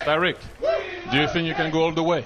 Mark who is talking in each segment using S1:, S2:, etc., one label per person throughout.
S1: Tyreek, do you think you can go all the way?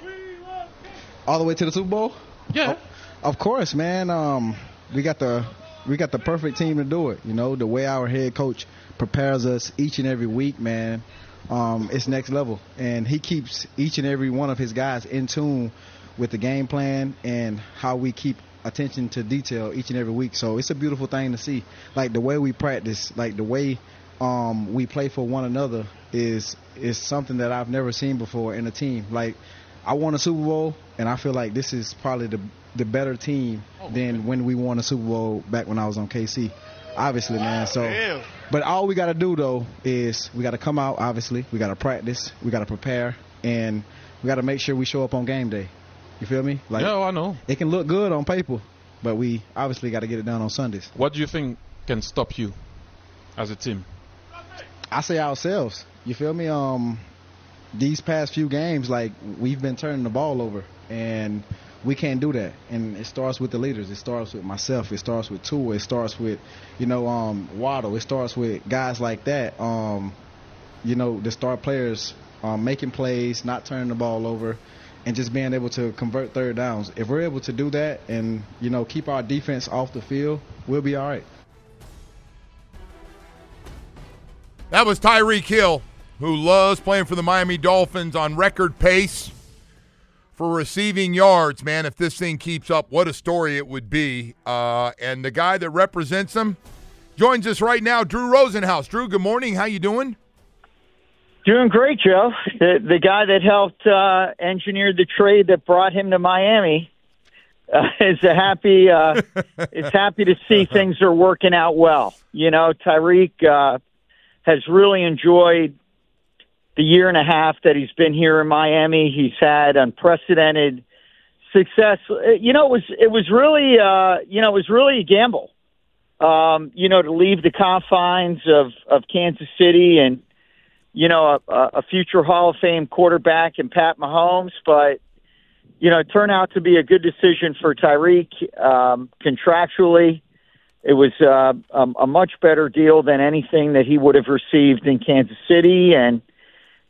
S2: All the way to the Super Bowl?
S1: Yeah.
S2: Of course, man. Um, we got the we got the perfect team to do it. You know, the way our head coach prepares us each and every week, man, um, it's next level. And he keeps each and every one of his guys in tune with the game plan and how we keep attention to detail each and every week. So it's a beautiful thing to see. Like the way we practice, like the way um, we play for one another is is something that I've never seen before in a team. Like I won a Super Bowl, and I feel like this is probably the the better team than when we won a Super Bowl back when I was on KC. Obviously, man. So, but all we got to do though is we got to come out. Obviously, we got to practice, we got to prepare, and we got to make sure we show up on game day. You feel me? Like
S1: yeah, I know.
S2: it can look good on paper, but we obviously got to get it done on Sundays.
S1: What do you think can stop you as a team?
S2: I say ourselves. You feel me? Um, these past few games, like we've been turning the ball over, and we can't do that. And it starts with the leaders. It starts with myself. It starts with Tua. It starts with, you know, um, Waddle. It starts with guys like that. Um, you know, the star players um, making plays, not turning the ball over, and just being able to convert third downs. If we're able to do that, and you know, keep our defense off the field, we'll be all right.
S3: That was Tyreek Hill, who loves playing for the Miami Dolphins on record pace for receiving yards. Man, if this thing keeps up, what a story it would be. Uh, and the guy that represents him joins us right now, Drew Rosenhaus. Drew, good morning. How you doing?
S4: Doing great, Joe. The the guy that helped uh, engineer the trade that brought him to Miami uh, is a happy uh, is happy to see things are working out well. You know, Tyreek uh, has really enjoyed the year and a half that he's been here in Miami. He's had unprecedented success. You know, it was it was really uh, you know it was really a gamble. Um, you know, to leave the confines of of Kansas City and you know, a, a future Hall of Fame quarterback in Pat Mahomes, but you know, it turned out to be a good decision for Tyreek um, contractually. It was uh, a, a much better deal than anything that he would have received in Kansas City, and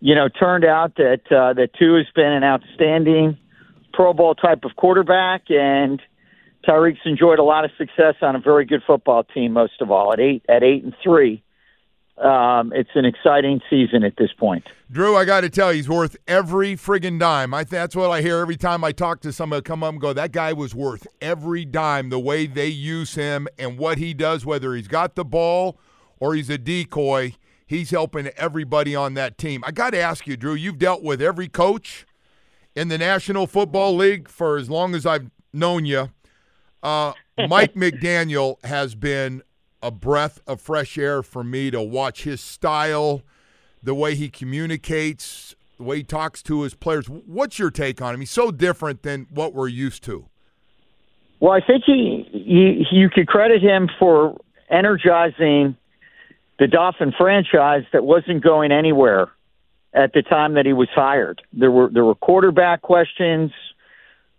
S4: you know, turned out that uh, that Tua has been an outstanding Pro Bowl type of quarterback, and Tyreek's enjoyed a lot of success on a very good football team. Most of all, at eight at eight and three um, it's an exciting season at this point.
S3: Drew, I got to tell you, he's worth every friggin' dime. I that's what I hear every time I talk to somebody. Come up and go, that guy was worth every dime. The way they use him and what he does, whether he's got the ball or he's a decoy, he's helping everybody on that team. I got to ask you, Drew. You've dealt with every coach in the National Football League for as long as I've known you. Uh, Mike McDaniel has been a breath of fresh air for me to watch his style, the way he communicates, the way he talks to his players. What's your take on him? He's so different than what we're used to.
S4: Well, I think he, he you could credit him for energizing the Dolphin franchise that wasn't going anywhere at the time that he was hired. There were there were quarterback questions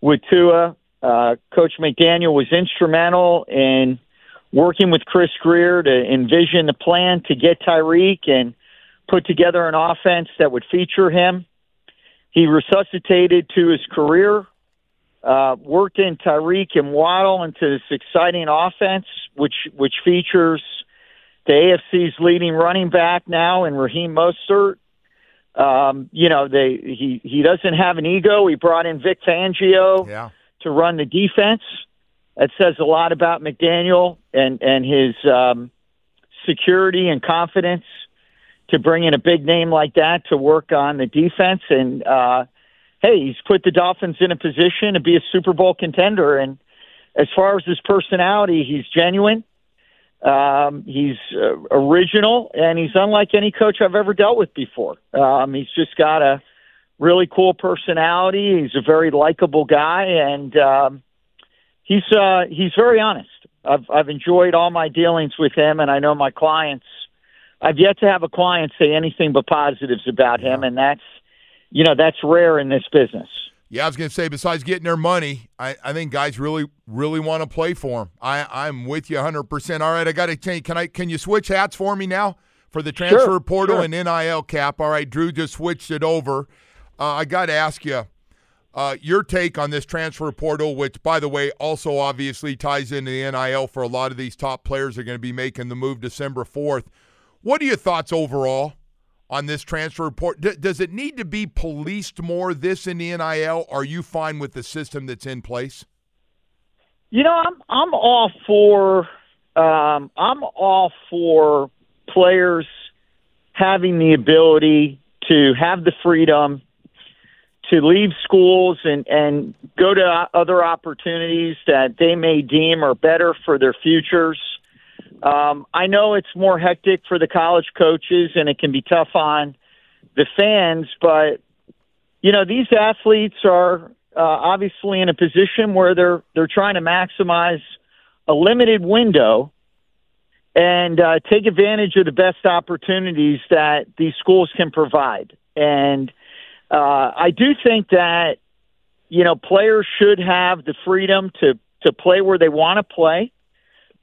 S4: with Tua. Uh, Coach McDaniel was instrumental in working with Chris Grier to envision the plan to get Tyreek and put together an offense that would feature him. He resuscitated to his career, uh, worked in Tyreek and Waddle into this exciting offense, which which features the AFC's leading running back now in Raheem Mostert. Um, you know, they he he doesn't have an ego. He brought in Vic Fangio
S3: Yeah.
S4: to run the defense. That says a lot about McDaniel and and his um, security and confidence to bring in a big name like that to work on the defense. And uh, hey, he's put the Dolphins in a position to be a Super Bowl contender. And as far as his personality, he's genuine. Um, he's uh, original, and he's unlike any coach I've ever dealt with before. Um, he's just got a really cool personality. He's a very likable guy, and um, he's uh, he's very honest. I've I've enjoyed all my dealings with him, and I know my clients. I've yet to have a client say anything but positives about him, and that's you know that's rare in this business.
S3: Yeah, I was going to say, besides getting their money, I, I think guys really, really want to play for him. I, I'm with you 100%. All right, I got to change. Can I? Can you switch hats for me now for the transfer
S4: Sure,
S3: portal
S4: sure.
S3: and NIL cap? All right, Drew just switched it over. Uh, I got to ask you uh, your take on this transfer portal, which, by the way, also obviously ties into the NIL for a lot of these top players are going to be making the move December 4th. What are your thoughts overall on this transfer report? D- does it need to be policed more, this in the NIL? Are you fine with the system that's in place?
S4: You know, I'm I'm all for um, I'm all for players having the ability to have the freedom to leave schools and and go to other opportunities that they may deem are better for their futures. Um, I know it's more hectic for the college coaches and it can be tough on the fans, but you know these athletes are uh, obviously in a position where they're they're trying to maximize a limited window and uh, take advantage of the best opportunities that these schools can provide. And uh, I do think that you know players should have the freedom to to play where they want to play.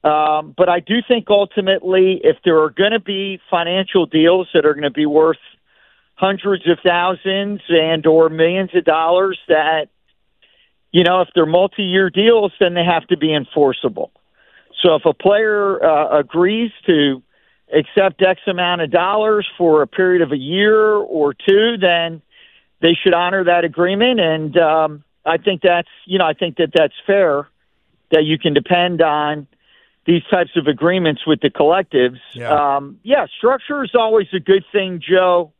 S4: Um, but I do think ultimately, if there are going to be financial deals that are going to be worth hundreds of thousands and or millions of dollars, that you know, if they're multi-year deals, then they have to be enforceable. So if a player uh, agrees to accept X amount of dollars for a period of a year or two, then they should honor that agreement. And um, I think that's, you know, I think that that's fair that you can depend on these types of agreements with the collectives.
S3: Yeah.
S4: Um, yeah, structure is always a good thing, Joe.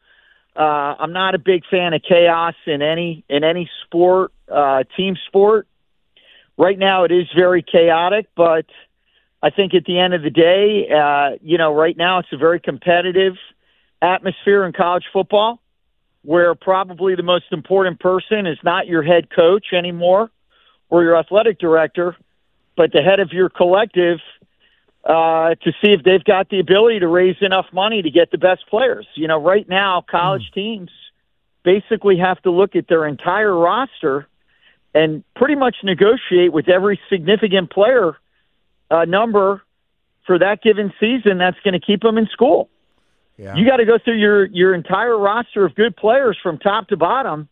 S4: Uh, I'm not a big fan of chaos in any in any sport, uh, team sport. Right now, it is very chaotic, but I think at the end of the day, uh, you know, right now it's a very competitive atmosphere in college football, where probably the most important person is not your head coach anymore or your athletic director, but the head of your collective uh, to see if they've got the ability to raise enough money to get the best players. You know, right now, college teams basically have to look at their entire roster and pretty much negotiate with every significant player uh, number for that given season that's going to keep them in school.
S3: Yeah.
S4: You got to go through your your entire roster of good players from top to bottom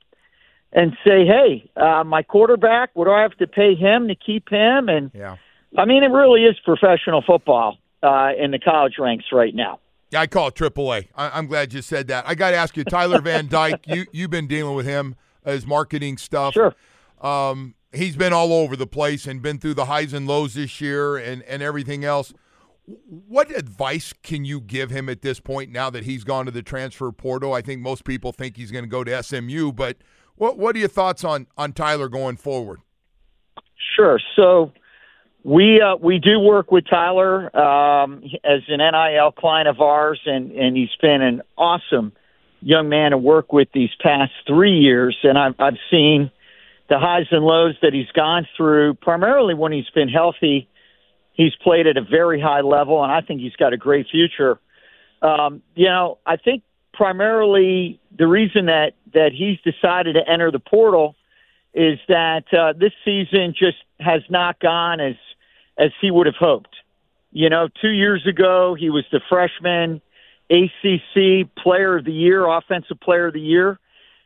S4: and say, "Hey, uh, my quarterback, what do I have to pay him to keep him?" And
S3: Yeah.
S4: I mean, it really is professional football uh, in the college ranks right now.
S3: Yeah, I call it AAA. I, I'm glad you said that. I got to ask you, Tyler Van Dyke. You you've been dealing with him as marketing stuff.
S4: Sure.
S3: Um, he's been all over the place and been through the highs and lows this year and and everything else. What advice can you give him at this point now that he's gone to the transfer portal? I think most people think he's going to go to SMU, but what what are your thoughts on on Tyler going forward?
S4: Sure. So we uh, we do work with Tyler um, as an NIL client of ours, and and he's been an awesome young man to work with these past three years, and I've I've seen the highs and lows that he's gone through. Primarily when he's been healthy, he's played at a very high level, and I think he's got a great future. Um, you know, I think primarily the reason that that he's decided to enter the portal is that uh, this season just has not gone as as he would have hoped. You know, two years ago he was the freshman ACC Player of the Year, Offensive Player of the Year,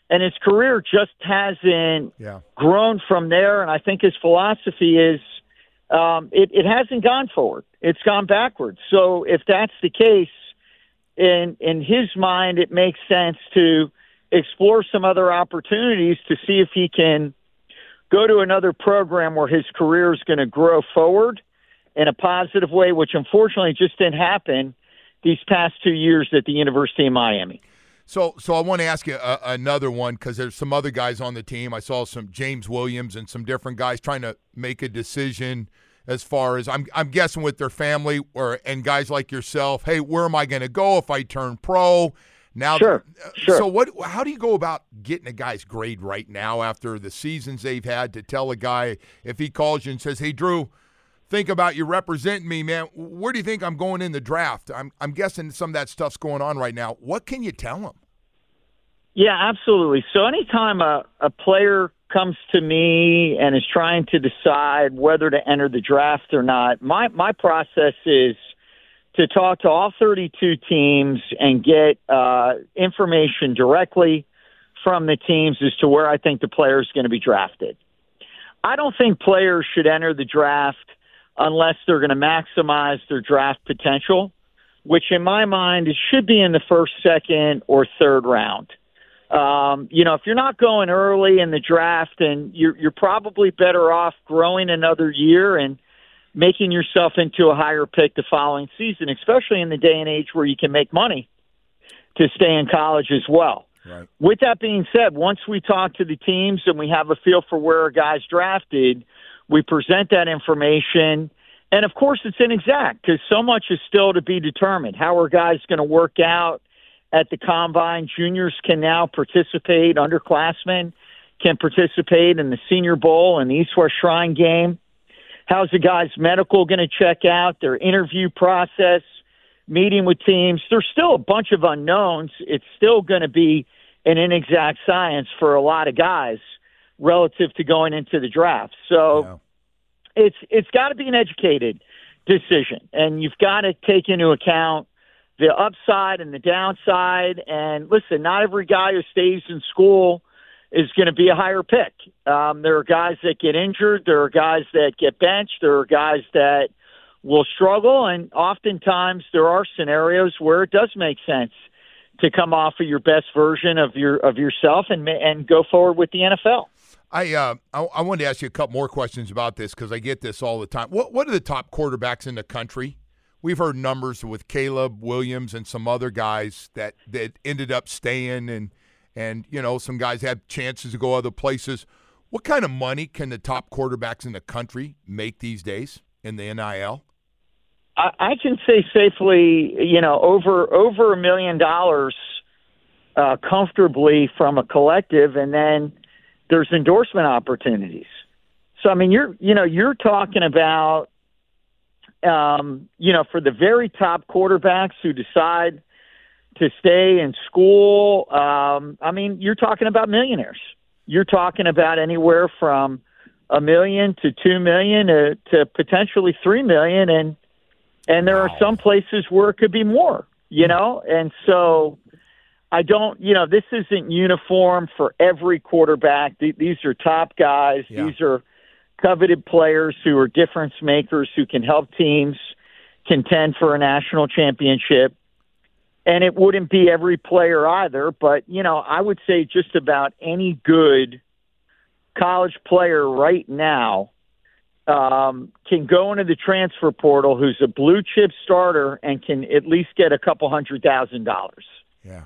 S4: and his career just hasn't
S3: Yeah.
S4: grown from there. And I think his philosophy is um, it, it hasn't gone forward; it's gone backwards. So if that's the case, in in his mind, it makes sense to explore some other opportunities to see if he can go to another program where his career is going to grow forward in a positive way, which unfortunately just didn't happen these past two years at the University of Miami.
S3: So, so I want to ask you a, another one because there's some other guys on the team. I saw some James Williams and some different guys trying to make a decision as far as I'm, I'm guessing with their family or and guys like yourself. Hey, where am I going to go if I turn pro? Now,
S4: sure,
S3: uh,
S4: sure.
S3: So, what? How do you go about getting a guy's grade right now after the seasons they've had to tell a guy if he calls you and says, "Hey, Drew, think about you representing me, man. Where do you think I'm going in the draft?" I'm I'm guessing some of that stuff's going on right now. What can you tell them?
S4: Yeah, absolutely. So, anytime a a player comes to me and is trying to decide whether to enter the draft or not, my my process is to talk to all 32 teams and get uh, information directly from the teams as to where I think the player is going to be drafted. I don't think players should enter the draft unless they're going to maximize their draft potential, which in my mind it should be in the first, second, or third round. Um, you know, if you're not going early in the draft, and you're you're probably better off growing another year and making yourself into a higher pick the following season, especially in the day and age where you can make money to stay in college as well.
S3: Right.
S4: With that being said, once we talk to the teams and we have a feel for where a guy's drafted, we present that information. And of course, it's inexact because so much is still to be determined. How are guys going to work out at the combine? Juniors can now participate, underclassmen can participate in the Senior Bowl and the East West Shrine game. How's the guy's medical going to check out? Their interview process, meeting with teams. There's still a bunch of unknowns. It's still going to be an inexact science for a lot of guys relative to going into the draft. So yeah. it's it's got to be an educated decision, and you've got to take into account the upside and the downside. And listen, not every guy who stays in school is going to be a higher pick. Um, there are guys that get injured. There are guys that get benched. There are guys that will struggle, and oftentimes there are scenarios where it does make sense to come off of your best version of your of yourself and and go forward with the NFL.
S3: I uh, I, I wanted to ask you a couple more questions about this because I get this all the time. What what are the top quarterbacks in the country? We've heard numbers with Caleb Williams and some other guys that that ended up staying and and you know some guys have chances to go other places. What kind of money can the top quarterbacks in the country make these days in the NIL?
S4: I, I can say safely, you know, over over a million dollars uh, comfortably from a collective, and then there's endorsement opportunities. So I mean, you're you know you're talking about um, you know for the very top quarterbacks who decide to stay in school. Um, I mean, you're talking about millionaires. You're talking about anywhere from a million to two million to, to potentially three million, and and there wow. are some places where it could be more. You know, and so I don't. You know, this isn't uniform for every quarterback. These are top guys. Yeah. These are coveted players who are difference makers who can help teams contend for a national championship and it wouldn't be every player either, but you know, I would say just about any good college player right now um, can go into the transfer portal who's a blue chip starter and can at least get a couple hundred thousand dollars.
S3: Yeah.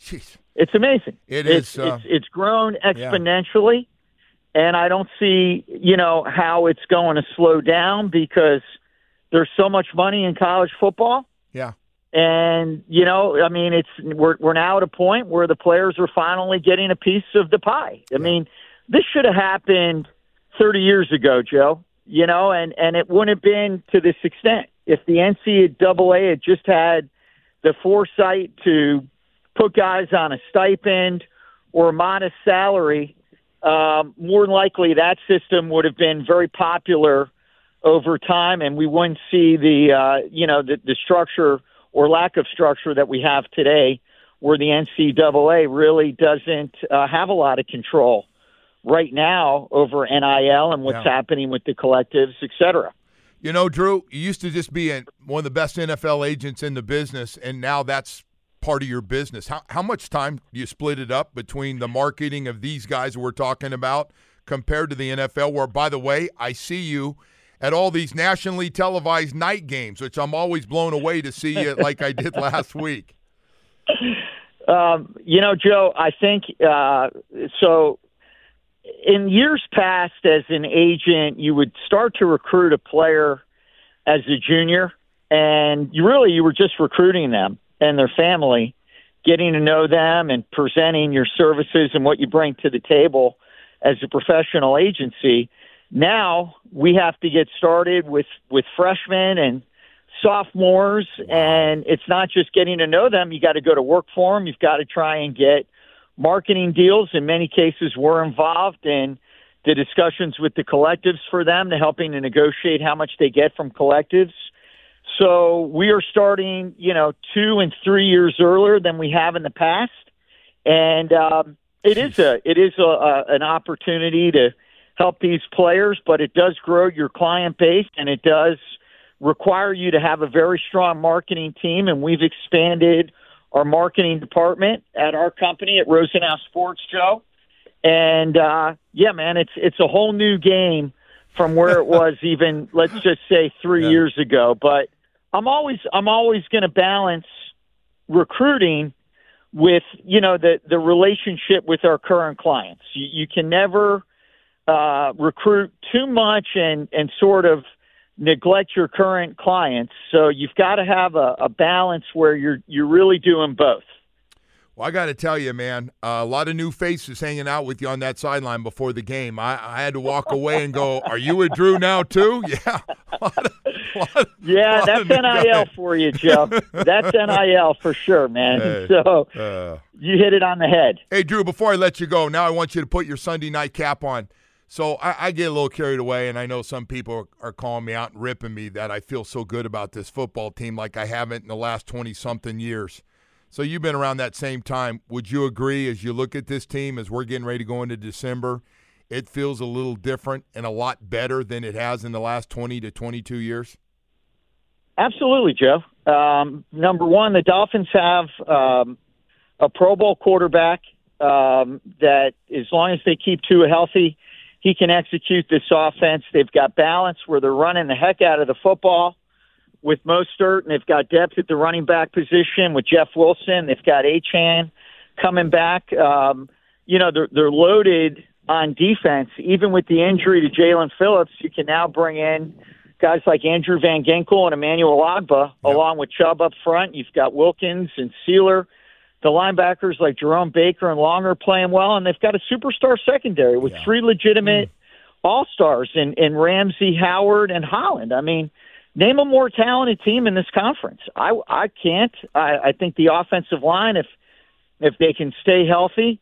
S3: Jeez.
S4: It's amazing.
S3: It
S4: it's,
S3: is, uh,
S4: it's, it's grown exponentially, yeah. and I don't see you know how it's going to slow down because there's so much money in college football.
S3: Yeah.
S4: And you know, I mean, it's we're we're now at a point where the players are finally getting a piece of the pie. I mean, this should have happened 30 years ago, Joe. You know, and and it wouldn't have been to this extent if the NCAA had just had the foresight to put guys on a stipend or a modest salary. Um, more than likely, that system would have been very popular over time, and we wouldn't see the uh, you know the, the structure or lack of structure that we have today, where the NCAA really doesn't uh, have a lot of control right now over NIL and what's yeah. happening with the collectives, et cetera.
S3: You know, Drew, you used to just be one of the best NFL agents in the business, and now that's part of your business. How how much time do you split it up between the marketing of these guys we're talking about compared to the NFL? Where, by the way, I see you at all these nationally televised night games, which I'm always blown away to see you like I did last week.
S4: Um, you know, Joe, I think uh, so. In years past, as an agent, you would start to recruit a player as a junior, and you really you were just recruiting them and their family, getting to know them and presenting your services and what you bring to the table as a professional agency. Now we have to get started with with freshmen and sophomores, and it's not just getting to know them. You got to go to work for them. You've got to try and get marketing deals. In many cases, we're involved in the discussions with the collectives for them to helping to negotiate how much they get from collectives. So we are starting, you know, two and three years earlier than we have in the past, and um, it is a it is a, a, an opportunity to help these players, but it does grow your client base and it does require you to have a very strong marketing team. And we've expanded our marketing department at our company at Rosenhaus Sports, Joe. And uh, yeah, man, it's it's a whole new game from where it was even let's just say three yeah. years ago. But I'm always I'm always going to balance recruiting with you know the the relationship with our current clients. You, you can never uh, recruit too much and and sort of neglect your current clients. So you've got to have a, a balance where you're you're really doing both.
S3: Well, I got to tell you, man, uh, a lot of new faces hanging out with you on that sideline before the game. I, I had to walk away and go, "Are you with Drew now too?" Yeah, of,
S4: yeah, that's NIL for you, Joe. that's NIL for sure, man. Hey, so uh, you hit it on the head.
S3: Hey, Drew, before I let you go, now I want you to put your Sunday night cap on. So I, I, get a little carried away, and I know some people are calling me out and ripping me that I feel so good about this football team like I haven't in the last 20 something years. So you've been around that same time. Would you agree as you look at this team as we're getting ready to go into December? It feels a little different and a lot better than it has in the last 20 to 22 years?
S4: Absolutely, Joe. Um, number one, the Dolphins have um, a Pro Bowl quarterback um, that, as long as they keep Tua healthy, he can execute this offense. They've got balance where they're running the heck out of the football with Mostert, and they've got depth at the running back position with Jeff Wilson. They've got Achane coming back. Um, you know, they're, they're loaded on defense. Even with the injury to Jaelan Phillips, you can now bring in guys like Andrew Van Ginkel and Emmanuel Ogbah, yep. along with Chubb up front. You've got Wilkins and Sieler the linebackers like Jerome Baker and Long are playing well, and they've got a superstar secondary with yeah. three legitimate mm. all stars in, in Ramsey, Howard, and Holland. I mean, name a more talented team in this conference. I I can't. I, I think the offensive line, if if they can stay healthy,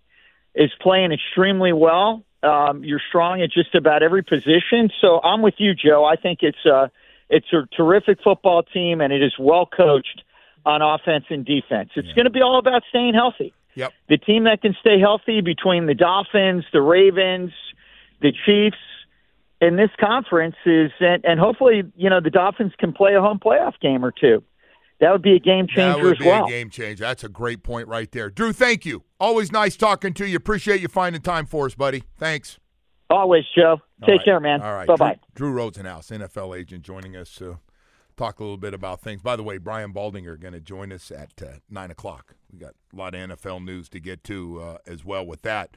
S4: is playing extremely well. Um, you're strong at just about every position. So I'm with you, Joe. I think it's a it's a terrific football team, and it is well coached on offense and defense. It's yeah. going to be all about staying healthy.
S3: Yep.
S4: The team that can stay healthy between the Dolphins, the Ravens, the Chiefs in this conference is, and, and hopefully, you know, the Dolphins can play a home playoff game or two. That would be a game changer
S3: that would
S4: as well.
S3: a game changer. That's a great point right there. Drew, thank you. Always nice talking to you. Appreciate you finding time for us, buddy. Thanks.
S4: Always, Joe. Take right. care, man.
S3: All right.
S4: Bye bye.
S3: Drew, Drew Rosenhaus, NFL agent, joining us. Uh, talk a little bit about things. By the way, Brian Baldinger going to join us at uh, 9 o'clock. We got a lot of NFL news to get to uh, as well with that.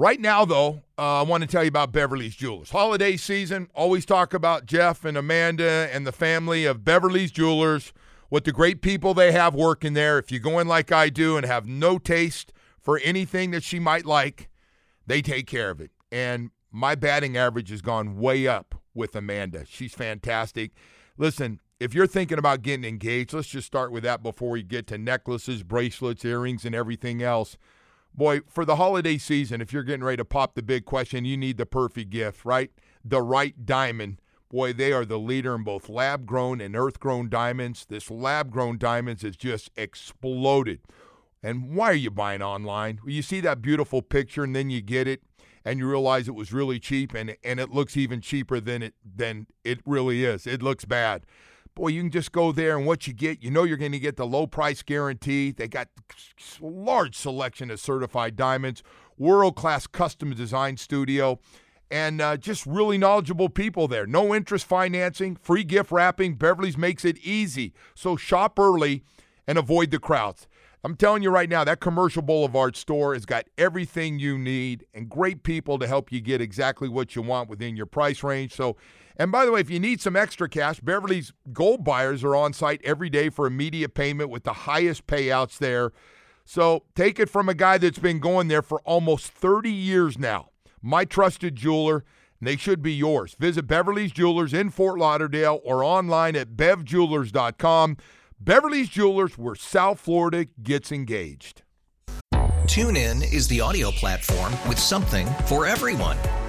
S3: Right now, though, uh, I want to tell you about Beverly's Jewelers. Holiday season, always talk about Jeff and Amanda and the family of Beverly's Jewelers, what the great people they have working there. If you go in like I do and have no taste for anything that she might like, they take care of it. And my batting average has gone way up with Amanda. She's fantastic. Listen, if you're thinking about getting engaged, let's just start with that before we get to necklaces, bracelets, earrings, and everything else. Boy, for the holiday season, if you're getting ready to pop the big question, you need the perfect gift, right? The right diamond. Boy, they are the leader in both lab grown and earth grown diamonds. This lab grown diamonds has just exploded. And why are you buying online? Well, You see that beautiful picture and then you get it and you realize it was really cheap and and it looks even cheaper than it than it really is. It looks bad. Boy, you can just go there and what you get, you know you're going to get the low price guarantee. They got large selection of certified diamonds, world class custom design studio, and uh, just really knowledgeable people there. No interest financing, free gift wrapping. Beverly's makes it easy. So shop early and avoid the crowds. I'm telling you right now, that Commercial Boulevard store has got everything you need and great people to help you get exactly what you want within your price range. So, and by the way, if you need some extra cash, Beverly's gold buyers are on site every day for immediate payment with the highest payouts there. So take it from a guy that's been going there for almost 30 years now. My trusted jeweler, and they should be yours. Visit Beverly's Jewelers in Fort Lauderdale or online at bevjewelers.com. Beverly's Jewelers, where South Florida gets engaged.
S5: TuneIn is the audio platform with something for everyone.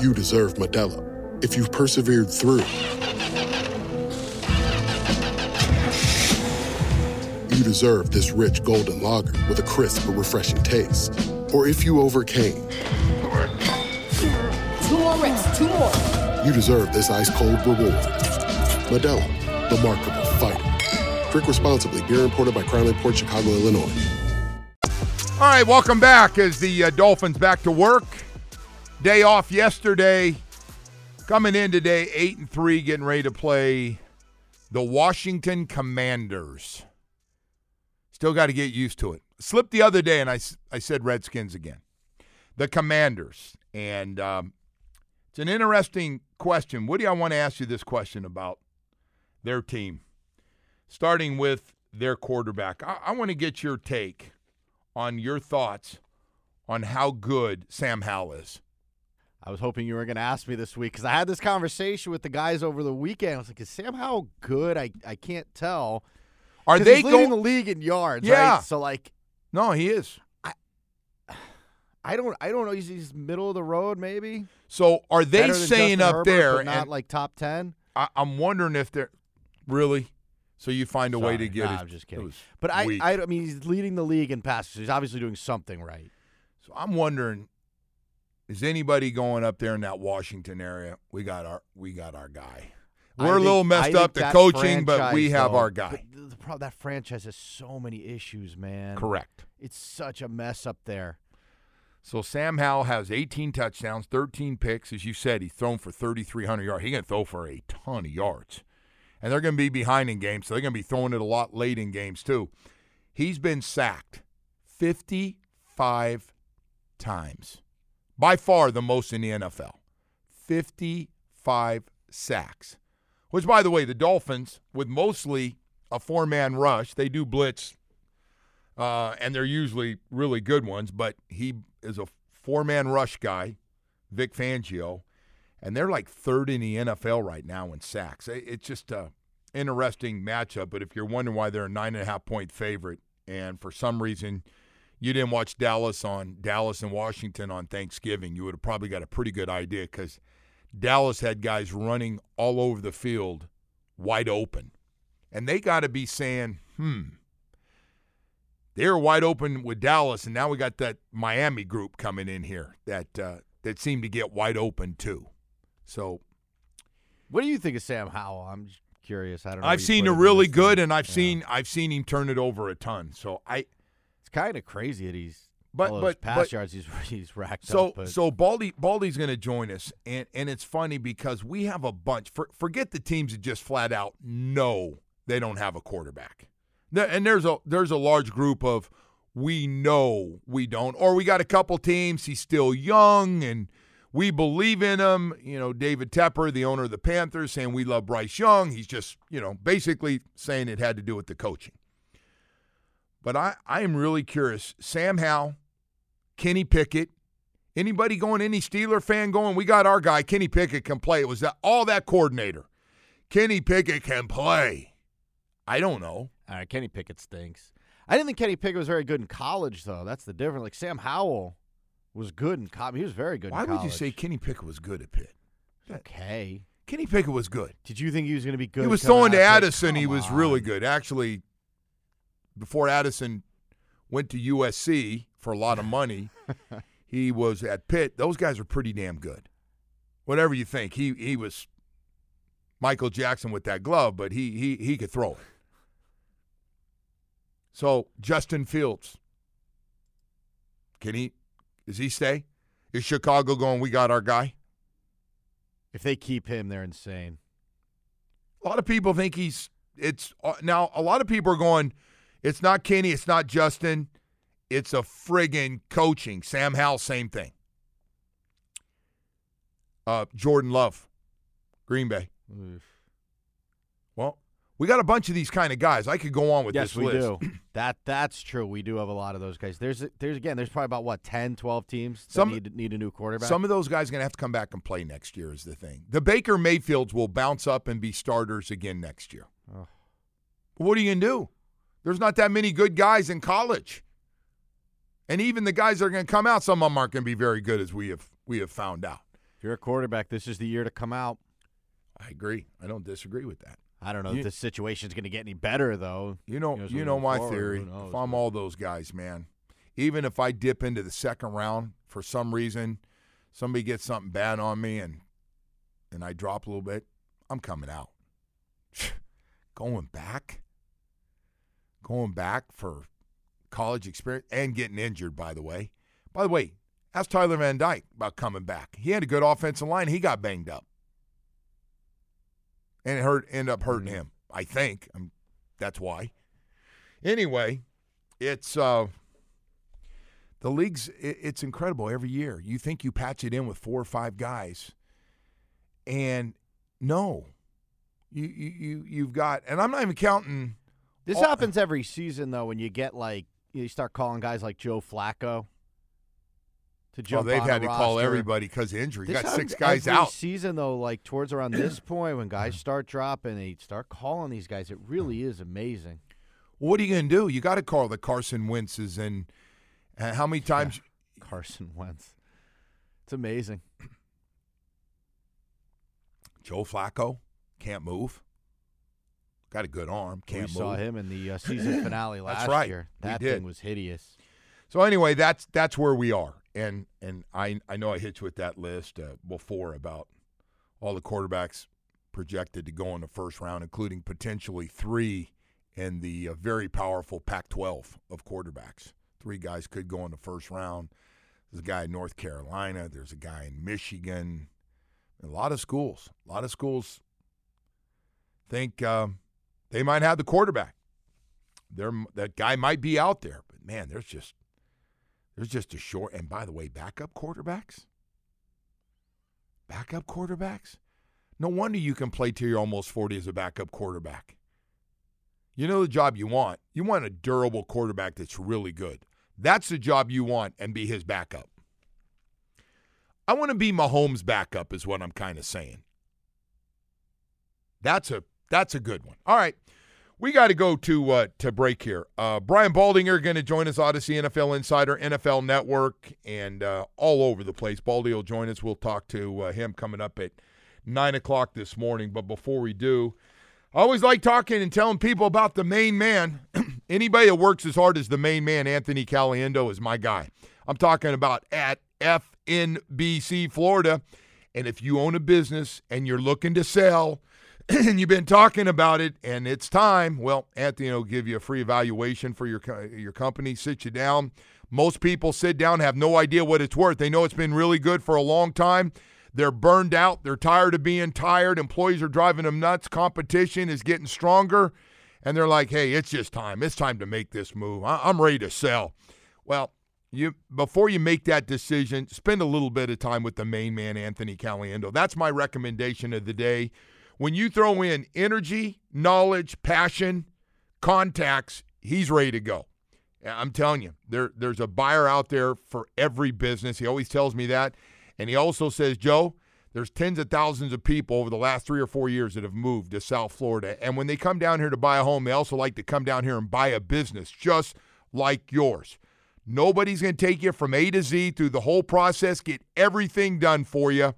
S6: You deserve Modelo, if you've persevered through, you deserve this rich golden lager with a crisp but refreshing taste. Or if you overcame,
S7: Two more reps, two more.
S6: you deserve this ice cold reward. Modelo, the Markable Fighter. Drink responsibly. Beer imported by Crown Port Chicago, Illinois.
S3: All right, welcome back as the uh, Dolphins back to work. Day off yesterday. Coming in today, 8 and 3, getting ready to play the Washington Commanders. Still got to get used to it. Slipped the other day, and I, I said Redskins again. The Commanders. And um, it's an interesting question. Woody, I want to ask you this question about their team, starting with their quarterback. I, I want to get your take on your thoughts on how good Sam Howell is.
S8: I was hoping you were going to ask me this week because I had this conversation with the guys over the weekend. I was like, "Is Sam Howell good? I I can't tell."
S3: Are they
S8: he's leading
S3: go-
S8: the league in yards?
S3: Yeah.
S8: Right? So like,
S3: No, he is.
S8: I don't I don't know. He's, he's middle of the road, maybe.
S3: So are they saying
S8: Justin
S3: up
S8: Herbert,
S3: there,
S8: not like top ten?
S3: I, I'm wondering if they're really. So you find a way to get
S8: Nah,
S3: it.
S8: I'm just kidding. But I. I I mean, he's leading the league in passes. He's obviously doing something right.
S3: So I'm wondering, is anybody going up there in that Washington area? We got our we got our guy. We're a little messed up the coaching, but we have
S8: though-
S3: our guy.
S8: the, problem that franchise has so many issues, man.
S3: Correct.
S8: It's such a mess up there.
S3: So Sam Howell has 18 touchdowns, 13 picks. As you said, he's thrown for 3,300 yards. He can throw for a ton of yards. And they're going to be behind in games, so they're going to be throwing it a lot late in games, too. He's been sacked 55 times. By far the most in the NFL. 55 sacks. Which, by the way, the Dolphins, with mostly a four man rush, they do blitz uh, and they're usually really good ones. But he is a four-man rush guy, Vic Fangio, and they're like third in the NFL right now in sacks. It's just a interesting matchup. But if you're wondering why they're a nine and a half point favorite, and for some reason you didn't watch Dallas on Dallas and Washington on Thanksgiving, you would have probably got a pretty good idea because Dallas had guys running all over the field wide open. And they got to be saying, hmm, they were wide open with Dallas, and now we got that Miami group coming in here that uh, that seemed to get wide open too. So
S8: What do you think of Sam Howell? I'm just curious. I don't know.
S3: I've seen him really good, and I've
S8: Yeah.
S3: seen I've seen him turn it over a ton. So I
S8: kind of crazy that he's
S3: but
S8: All
S3: but
S8: pass
S3: but,
S8: yards he's he's racked
S3: So
S8: up. But
S3: so Baldy Baldy's going to join us, and and it's funny because we have a bunch. For, forget the teams that just flat out know they don't have a quarterback, and there's a there's a large group of we know we don't, or we got a couple teams. He's still young, and we believe in him. You know, David Tepper, the owner of the Panthers, saying we love Bryce Young. He's just you know basically saying it had to do with the coaching. But I I am really curious. Sam Howell. Kenny Pickett. Anybody going, any Steeler fan going, we got our guy, Kenny Pickett can play. It was that all that coordinator. Kenny Pickett can play. I don't know.
S8: all right, Kenny Pickett stinks. I didn't think Kenny Pickett was very good in college, though. That's the difference. Like Sam Howell was good in college. He was very good.
S3: Why would you say Kenny Pickett was good at Pitt?
S8: Okay.
S3: Kenny Pickett was good.
S8: Did you think he was going to be good?
S3: he was throwing to Addison. He was
S8: on.
S3: really good. Actually, before Addison went to USC for a lot of money, he was at Pitt. Those guys are pretty damn good. Whatever you think, he he was Michael Jackson with that glove, but he he he could throw it. So Justin Fields, can he? Does he stay? Is Chicago going? We got our guy.
S8: If they keep him, they're insane.
S3: A lot of people think he's. It's uh, now. A lot of people are going. It's not Kenny. It's not Justin. It's a friggin' coaching. Sam Howell, same thing. Uh, Jordan Love, Green Bay. Well, we got a bunch of these kind of guys. I could go on with
S8: yes,
S3: this
S8: we
S3: list.
S8: do. that that's true. We do have a lot of those guys. There's there's again. There's probably about what 10, 12 teams that
S3: Some-
S8: need need a new quarterback.
S3: Some of those guys are going to have to come back and play next year. Is the thing. The Baker Mayfields will bounce up and be starters again next year.
S8: Ugh.
S3: What are you going to do? There's not that many good guys in college, and even the guys that are going to come out, some of them aren't going to be very good, as we have we have found out.
S8: if you're a quarterback, this is the year to come out.
S3: I agree. I don't disagree with that.
S8: I don't know
S3: You-
S8: if this situation's going to get any better though.
S3: You know,
S8: as
S3: you know my
S8: forward,
S3: theory. If I'm all those guys, man, even if I dip into the second round for some reason, somebody gets something bad on me and and I drop a little bit, I'm coming out. going back, going back for college experience and getting injured. By the way, by the way, ask Tyler Van Dyke about coming back. He had a good offensive line. He got banged up, and it hurt. End up hurting him. I think. i that's why. Anyway, it's uh, the league's. It, it's incredible every year. You think you patch it in with four or five guys, and no, you you, you you've got. And I'm not even counting.
S8: This
S3: all-
S8: happens every season though when you get like you start calling guys like Joe Flacco to
S3: Oh,
S8: jump.
S3: they've
S8: on
S3: had to call everybody because of injury. You got six guys
S8: every
S3: out.
S8: Season though, like towards around this point when guys start dropping, they start calling these guys. It really is amazing.
S3: What are you going to do? You got to call the Carson Wentz's and uh, how many times?
S8: Carson Wentz. It's amazing.
S3: Joe Flacco can't move. Got a good arm. Can't
S8: we
S3: move.
S8: saw him in the uh, season finale
S3: That's
S8: last
S3: right.
S8: year.
S3: We
S8: That
S3: did.
S8: thing was hideous.
S3: So anyway, that's that's where we are, and and I I know I hit you with that list uh, before about all the quarterbacks projected to go in the first round, including potentially three in the uh, very powerful Pac-12 of quarterbacks. Three guys could go in the first round. There's a guy in North Carolina. There's a guy in Michigan. A lot of schools. A lot of schools think um, they might have the quarterback. There, that guy might be out there, but man, there's just there's just a short. And by the way, backup quarterbacks, backup quarterbacks. No wonder you can play till you're almost forty as a backup quarterback. You know the job you want. You want a durable quarterback that's really good. That's the job you want, and be his backup. I want to be Mahomes' backup, is what I'm kind of saying. That's a that's a good one. All right. We got to go to uh, to break here. Uh, Brian Baldinger going to join us, Audacy NFL Insider, NFL Network, and uh, all over the place. Baldy will join us. We'll talk to uh, him coming up at nine o'clock this morning. But before we do, I always like talking and telling people about the main man. Anybody that works as hard as the main man, Anthony Caliendo, is my guy. I'm talking about at FNBC Florida. And if you own a business and you're looking to sell, and you've been talking about it, and it's time. Well, Anthony will give you a free evaluation for your your company, sit you down. Most people sit down, have no idea what it's worth. They know it's been really good for a long time. They're burned out. They're tired of being tired. Employees are driving them nuts. Competition is getting stronger. And they're like, hey, it's just time. It's time to make this move. I- I'm ready to sell. Well, you before you make that decision, spend a little bit of time with the main man, Anthony Caliendo. That's my recommendation of the day. When you throw in energy, knowledge, passion, contacts, he's ready to go. I'm telling you, there there's a buyer out there for every business. He always tells me that. And he also says, Joe, there's tens of thousands of people over the last three or four years that have moved to South Florida. And when they come down here to buy a home, they also like to come down here and buy a business just like yours. Nobody's going to take you from A to Z through the whole process, get everything done for you,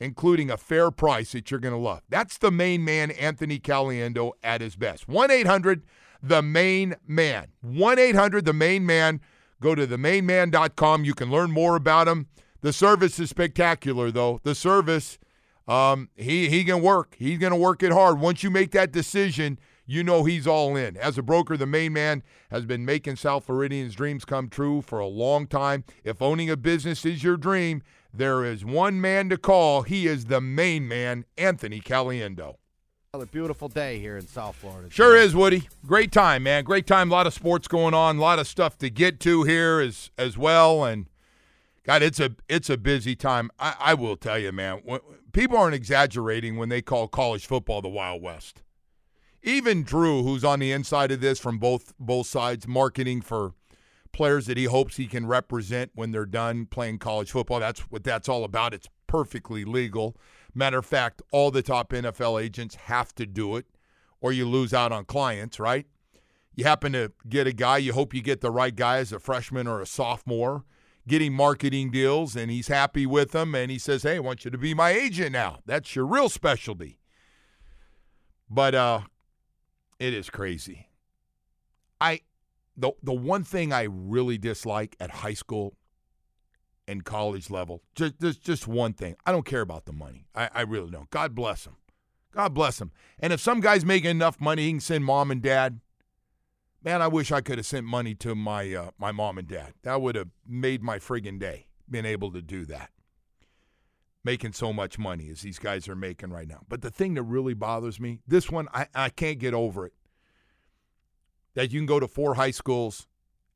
S3: including a fair price that you're going to love. That's the main man, Anthony Caliendo, at his best. 1 800 The Main Man. 1 800 The Main Man. Go to themainman.com. You can learn more about him. The service is spectacular, though. The service, um, he he can work. He's going to work it hard. Once you make that decision, you know he's all in. As a broker, the main man has been making South Floridians' dreams come true for a long time. If owning a business is your dream, there is one man to call. He is the main man, Anthony Caliendo.
S8: Another beautiful day here in South Florida.
S3: Sure is, Woody. Great time, man. Great time. A lot of sports going on. A lot of stuff to get to here as as well. And God, it's a it's a busy time. I, I will tell you, man. When, people aren't exaggerating when they call college football the Wild West. Even Drew, who's on the inside of this from both both sides, marketing for players that he hopes he can represent when they're done playing college football. That's what that's all about. It's perfectly legal. Matter of fact, all the top NFL agents have to do it, or you lose out on clients, right? You happen to get a guy, you hope you get the right guy as a freshman or a sophomore, getting marketing deals, and he's happy with them, and he says, Hey, I want you to be my agent now. That's your real specialty. But uh it is crazy. I the the one thing I really dislike at high school and college level, just just, just one thing. I don't care about the money. I, I really don't. God bless him. God bless him. And if some guy's making enough money, he can send mom and dad. Man, I wish I could have sent money to my uh, my mom and dad. That would have made my friggin' day. Been able to do that. Making so much money as these guys are making right now. But the thing that really bothers me, this one I, I can't get over it. That you can go to four high schools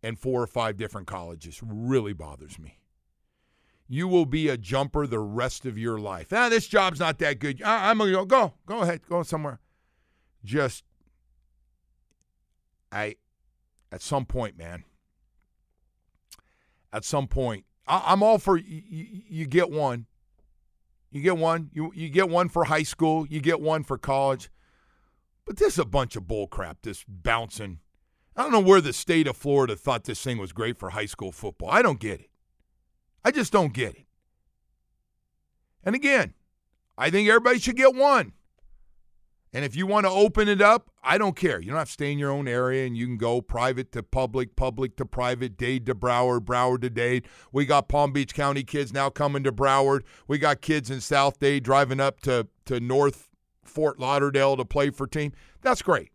S3: and four or five different colleges really bothers me. You will be a jumper the rest of your life. Ah, this job's not that good. I, I'm gonna go. Go, go ahead, go somewhere. Just, I, at some point, man. At some point, I, I'm all for you, you get one. You get one. You you get one for high school. You get one for college. But this is a bunch of bull crap. This bouncing. I don't know where the state of Florida thought this thing was great for high school football. I don't get it. I just don't get it. And again, I think everybody should get one. And if you want to open it up, I don't care. You don't have to stay in your own area and you can go private to public, public to private, Dade to Broward, Broward to Dade. We got Palm Beach County kids now coming to Broward. We got kids in South Dade driving up to, to North Fort Lauderdale to play for team. That's great.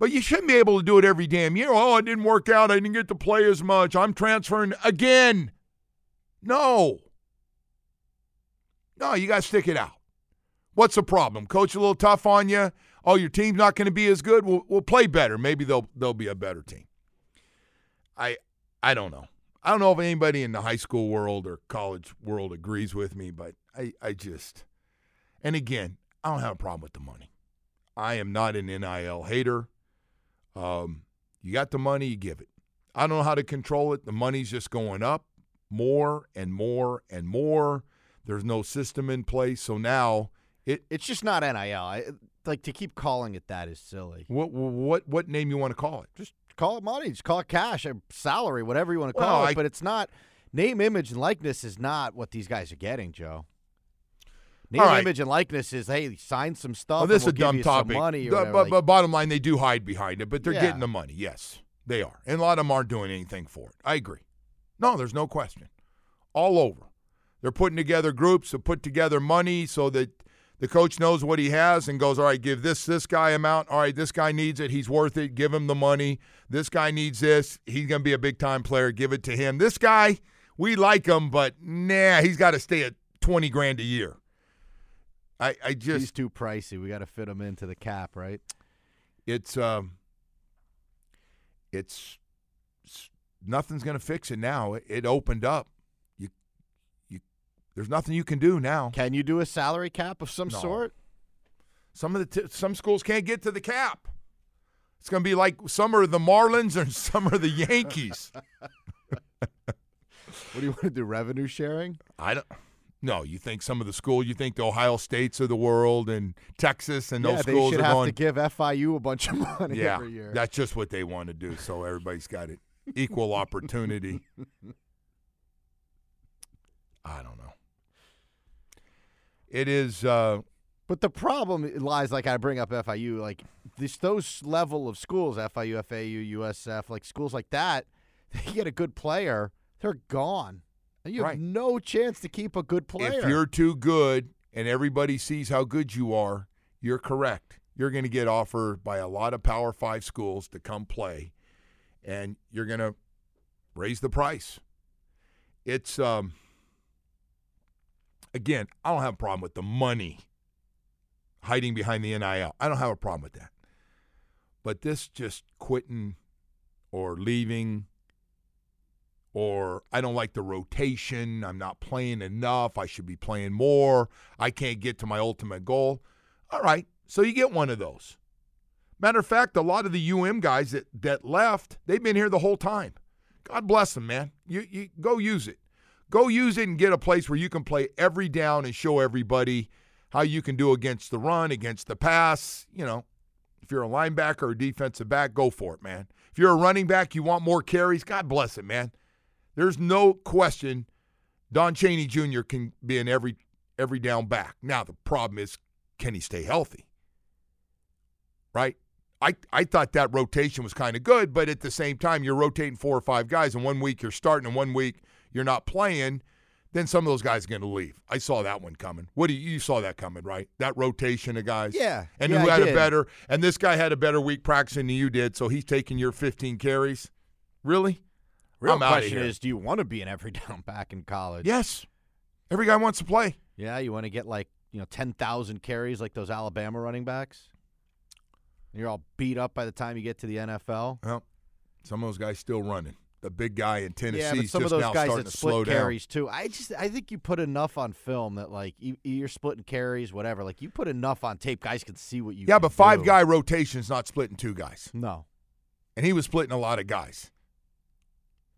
S3: But you shouldn't be able to do it every damn year. Oh, it didn't work out. I didn't get to play as much. I'm transferring again. No. No, you got to stick it out. What's the problem? Coach a little tough on you? Oh, your team's not going to be as good. We'll, we'll play better. Maybe they'll they'll be a better team. I I don't know. I don't know if anybody in the high school world or college world agrees with me, but I, I just and again, I don't have a problem with the money. I am not an NIL hater. Um, you got the money, you give it. I don't know how to control it. The money's just going up more and more and more. There's no system in place, so now it
S8: it's just not NIL. I, like to keep calling it that is silly.
S3: What what what name you want to call it?
S8: Just call it money. Just call it cash, or salary, whatever you want to
S3: Well,
S8: call
S3: I-
S8: it. But it's not name, image, and likeness is not what these guys are getting, Joe. Name,
S3: right.
S8: image, and likeness is hey, sign some stuff.
S3: Oh, this is
S8: and
S3: a
S8: we'll
S3: dumb topic.
S8: Money
S3: The-
S8: whatever.
S3: but,
S8: Like,
S3: bottom line, they do hide behind it, but they're
S8: Yeah.
S3: getting the money. Yes, they are, and a lot of them aren't doing anything for it. I agree. No, there's no question. All over, they're putting together groups to put together money so that The coach knows what he has and goes, all right, give this this guy amount. All right, this guy needs it. He's worth it. Give him the money. This guy needs this. He's going to be a big time player. Give it to him. This guy, we like him, but nah, he's got to stay at twenty grand a year. I, I just
S8: He's too pricey. We got to fit him into the cap, right?
S3: it's um it's, it's nothing's going to fix it now. It, it opened up. You you there's nothing you can do now.
S8: Can you do a salary cap of some
S3: No.
S8: sort?
S3: Some of the t- some schools can't get to the cap. It's going to be like some are the Marlins and some are the Yankees.
S8: What do you want to do? Revenue sharing?
S3: I don't. No, you think some of the school, you think the Ohio States of the world and Texas and those
S8: yeah, they
S3: schools
S8: should
S3: are
S8: have
S3: going.
S8: to give FIU a bunch of money
S3: yeah,
S8: every year.
S3: that's just what they want to do. So everybody's got it equal opportunity. I don't know. It is. Uh,
S8: But the problem lies, like I bring up FIU, like this, those level of schools, FIU, FAU, USF, like schools like that, they get a good player, they're gone. And you have
S3: Right.
S8: no chance to keep a good player.
S3: If you're too good and everybody sees how good you are, you're correct. You're going to get offered by a lot of Power Five schools to come play, and you're going to raise the price. It's um. Again, I don't have a problem with the money hiding behind the NIL. I don't have a problem with that. But this just quitting or leaving or I don't like the rotation. I'm not playing enough. I should be playing more. I can't get to my ultimate goal. All right. So you get one of those. Matter of fact, a lot of the UM guys that, that left, they've been here the whole time. God bless them, man. You, you go use it. Go use it and get a place where you can play every down and show everybody how you can do against the run, against the pass. You know, if you're a linebacker or defensive back, go for it, man. If you're a running back, you want more carries, God bless it, man. There's no question Don Chaney Jr. can be in every every down back. Now the problem is can he stay healthy? Right? I, I thought that rotation was kind of good, but at the same time, you're rotating four or five guys, and one week you're starting, and one week you're not playing. Then some of those guys are going to leave. I saw that one coming. What do you, you saw that coming, right? That rotation of guys.
S8: Yeah.
S3: and
S8: Yeah,
S3: who had a better, and this guy had a better week practicing than you did, so he's taking your 15 carries. Really?
S8: Real
S3: I'm
S8: question is, do you want to be an every down back in college?
S3: Yes. Every guy wants to play.
S8: Yeah, you want to get like you know ten thousand carries like those Alabama running backs. You're all beat up by the time you get to the NFL.
S3: Well, some of those guys still running. The big guy in Tennessee
S8: yeah, but some of those guys that
S3: to slow
S8: split
S3: down.
S8: carries too. I just I think you put enough on film that like you, you're splitting carries, whatever. Like you put enough on tape, guys can see what you.
S3: Yeah, but five
S8: do.
S3: guy rotation's not splitting two guys.
S8: No.
S3: And he was splitting a lot of guys.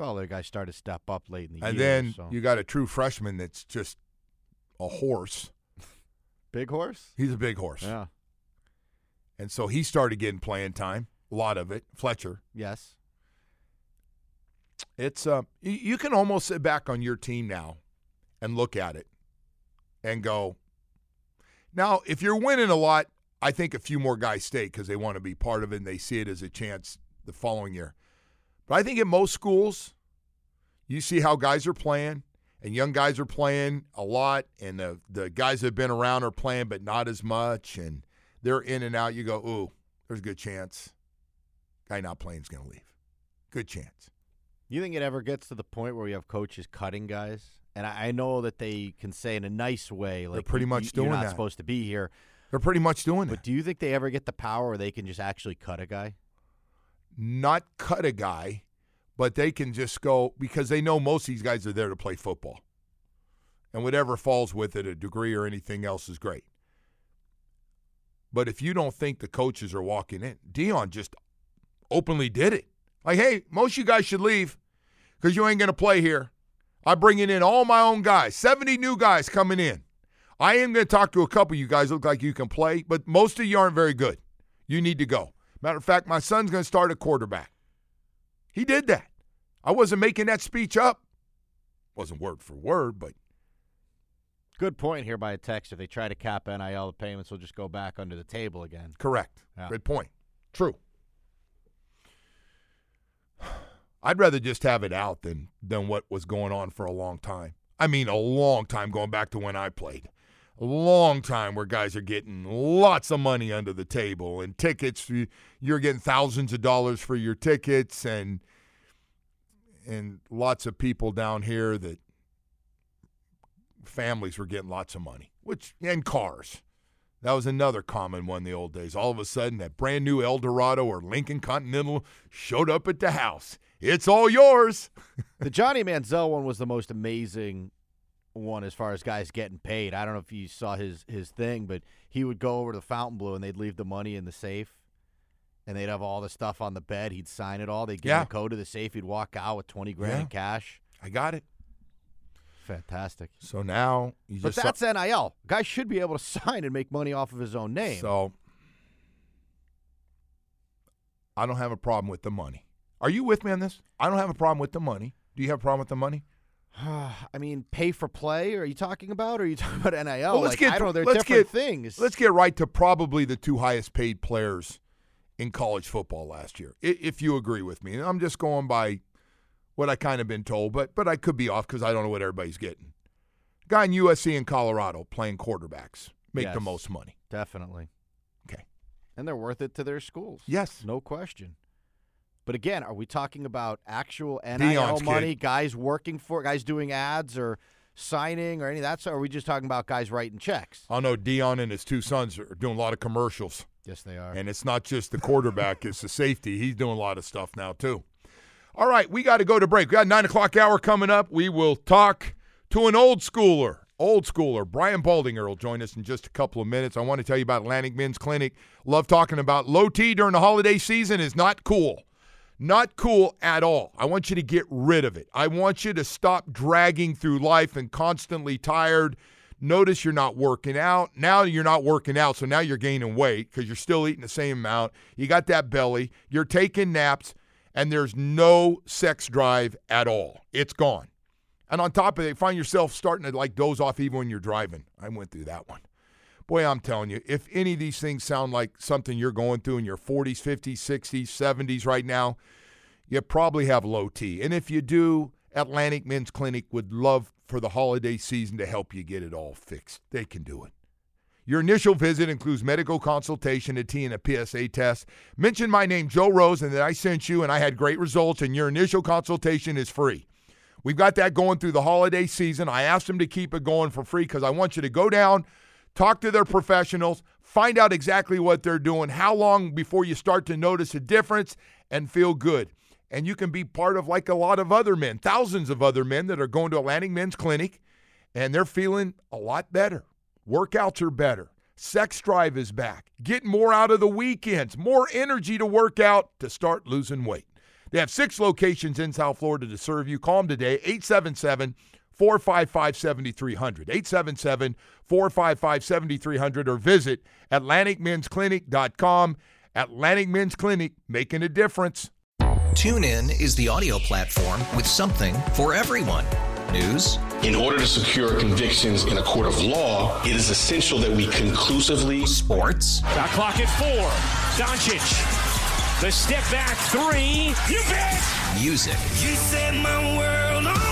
S8: Well, the guys started to step up late in the
S3: And
S8: year.
S3: And then
S8: so.
S3: you got a true freshman that's just a horse.
S8: big horse.
S3: He's a big horse.
S8: Yeah.
S3: And so he started getting playing time, a lot of it. Fletcher.
S8: Yes.
S3: It's uh you can almost sit back on your team now and look at it and go. Now, if you're winning a lot, I think a few more guys stay because they want to be part of it and they see it as a chance the following year. But I think in most schools, you see how guys are playing, and young guys are playing a lot, and the the guys that have been around are playing, but not as much, and they're in and out. You go, ooh, there's a good chance. Guy not playing is going to leave. Good chance.
S8: You think it ever gets to the point where we have coaches cutting guys? And I, I know that they can say in a nice way, like
S3: they're
S8: pretty
S3: much
S8: you,
S3: doing
S8: you're not
S3: that.
S8: supposed to be here.
S3: They're pretty much doing it.
S8: But
S3: that.
S8: do you think they ever get the power where they can just actually cut a guy?
S3: Not cut a guy, but they can just go because they know most of these guys are there to play football. And whatever falls with it, a degree or anything else is great. But if you don't think the coaches are walking in, Deion just openly did it. Like, hey, most of you guys should leave because you ain't going to play here. I'm bringing in all my own guys, 70 new guys coming in. I am going to talk to a couple of you guys. Look like you can play, but most of you aren't very good. You need to go. Matter of fact, my son's going to start a quarterback. He did that. I wasn't making that speech up. Wasn't word for word, but
S8: Good point here by a text. If they try to cap NIL, the payments will just go back under the table again.
S3: correct.
S8: Yeah.
S3: Good point. True. I'd rather just have it out than than what was going on for a long time. I mean, a long time going back to when I played. Long time where guys are getting lots of money under the table and tickets. you- You're getting thousands of dollars for your tickets and and lots of people down here that families were getting lots of money, which and cars. That was another common one in the old days. All of a sudden, that brand new Eldorado or Lincoln Continental showed up at the house. It's all yours.
S8: the Johnny Manziel one was the most amazing one as far as guys getting paid. I don't know if you saw his his thing, but he would go over to the Fontainebleau and they'd leave the money in the safe, and they'd have all the stuff on the bed. He'd sign it all. They'd give
S3: Yeah.
S8: code to the safe. He'd walk out with twenty grand
S3: Yeah.
S8: in cash.
S3: I got it.
S8: Fantastic.
S3: So now you
S8: But that's NIL. Guy should be able to sign and make money off of his own name.
S3: So I don't have a problem with the money. Are you with me on this? I don't have a problem with the money. Do you have a problem with the money?
S8: I mean, pay for play? Are you talking about? Or are you talking about NIL?
S3: Well, let's
S8: Like,
S3: get
S8: I don't know. They're different
S3: get,
S8: things.
S3: Let's get right to probably the two highest paid players in college football last year, if you agree with me. I'm just going by what I kind of been told, but but I could be off because I don't know what everybody's getting. Guy in USC and Colorado playing quarterbacks make the most money.
S8: Definitely.
S3: Okay.
S8: And they're worth it to their schools.
S3: Yes.
S8: No question. But again, are we talking about actual NIL money,
S3: kid.
S8: guys working for guys doing ads or signing or any of that? So are we just talking about guys writing checks?
S3: Oh, I know Deion and his two sons are doing a lot of commercials.
S8: Yes, they are.
S3: And it's not just the quarterback, it's the safety. He's doing a lot of stuff now, too. All right, we got to go to break. We got nine o'clock hour coming up. We will talk to an old schooler. Old schooler. Brian Baldinger will join us in just a couple of minutes. I want to tell you about Atlantic Men's Clinic. Love talking about low T during the holiday season is not cool. Not cool at all. I want you to get rid of it. I want you to stop dragging through life and constantly tired. Notice you're not working out. Now you're not working out, so now you're gaining weight because you're still eating the same amount. You got that belly. You're taking naps, and there's no sex drive at all. It's gone. And on top of it, find yourself starting to like doze off even when you're driving. I went through that one. Boy, I'm telling you, if any of these things sound like something you're going through in your 40s, 50s, 60s, 70s right now, you probably have low T. And if you do, Atlantic Men's Clinic would love for the holiday season to help you get it all fixed. They can do it. Your initial visit includes medical consultation, a T, and a PSA test. Mention my name, Joe Rose, and that I sent you, and I had great results, and your initial consultation is free. We've got that going through the holiday season. I asked them to keep it going for free because I want you to go down, talk to their professionals, find out exactly what they're doing, how long before you start to notice a difference, and feel good. And you can be part of like a lot of other men, thousands of other men that are going to Atlantic Men's Clinic, and they're feeling a lot better. Workouts are better. Sex drive is back. Get more out of the weekends, more energy to work out to start losing weight. They have six locations in South Florida to serve you. Call them today, 877 455 7300. 877 455 7300 or visit AtlanticMen'sClinic.com. Atlantic Men's Clinic, making a difference.
S5: TuneIn is the audio platform with something for everyone. News,
S9: In order to secure convictions in a court of law, it is essential that we conclusively.
S5: sports,
S10: Shot clock at four. Doncic. The step back three. You bet.
S5: music,
S11: You set my world on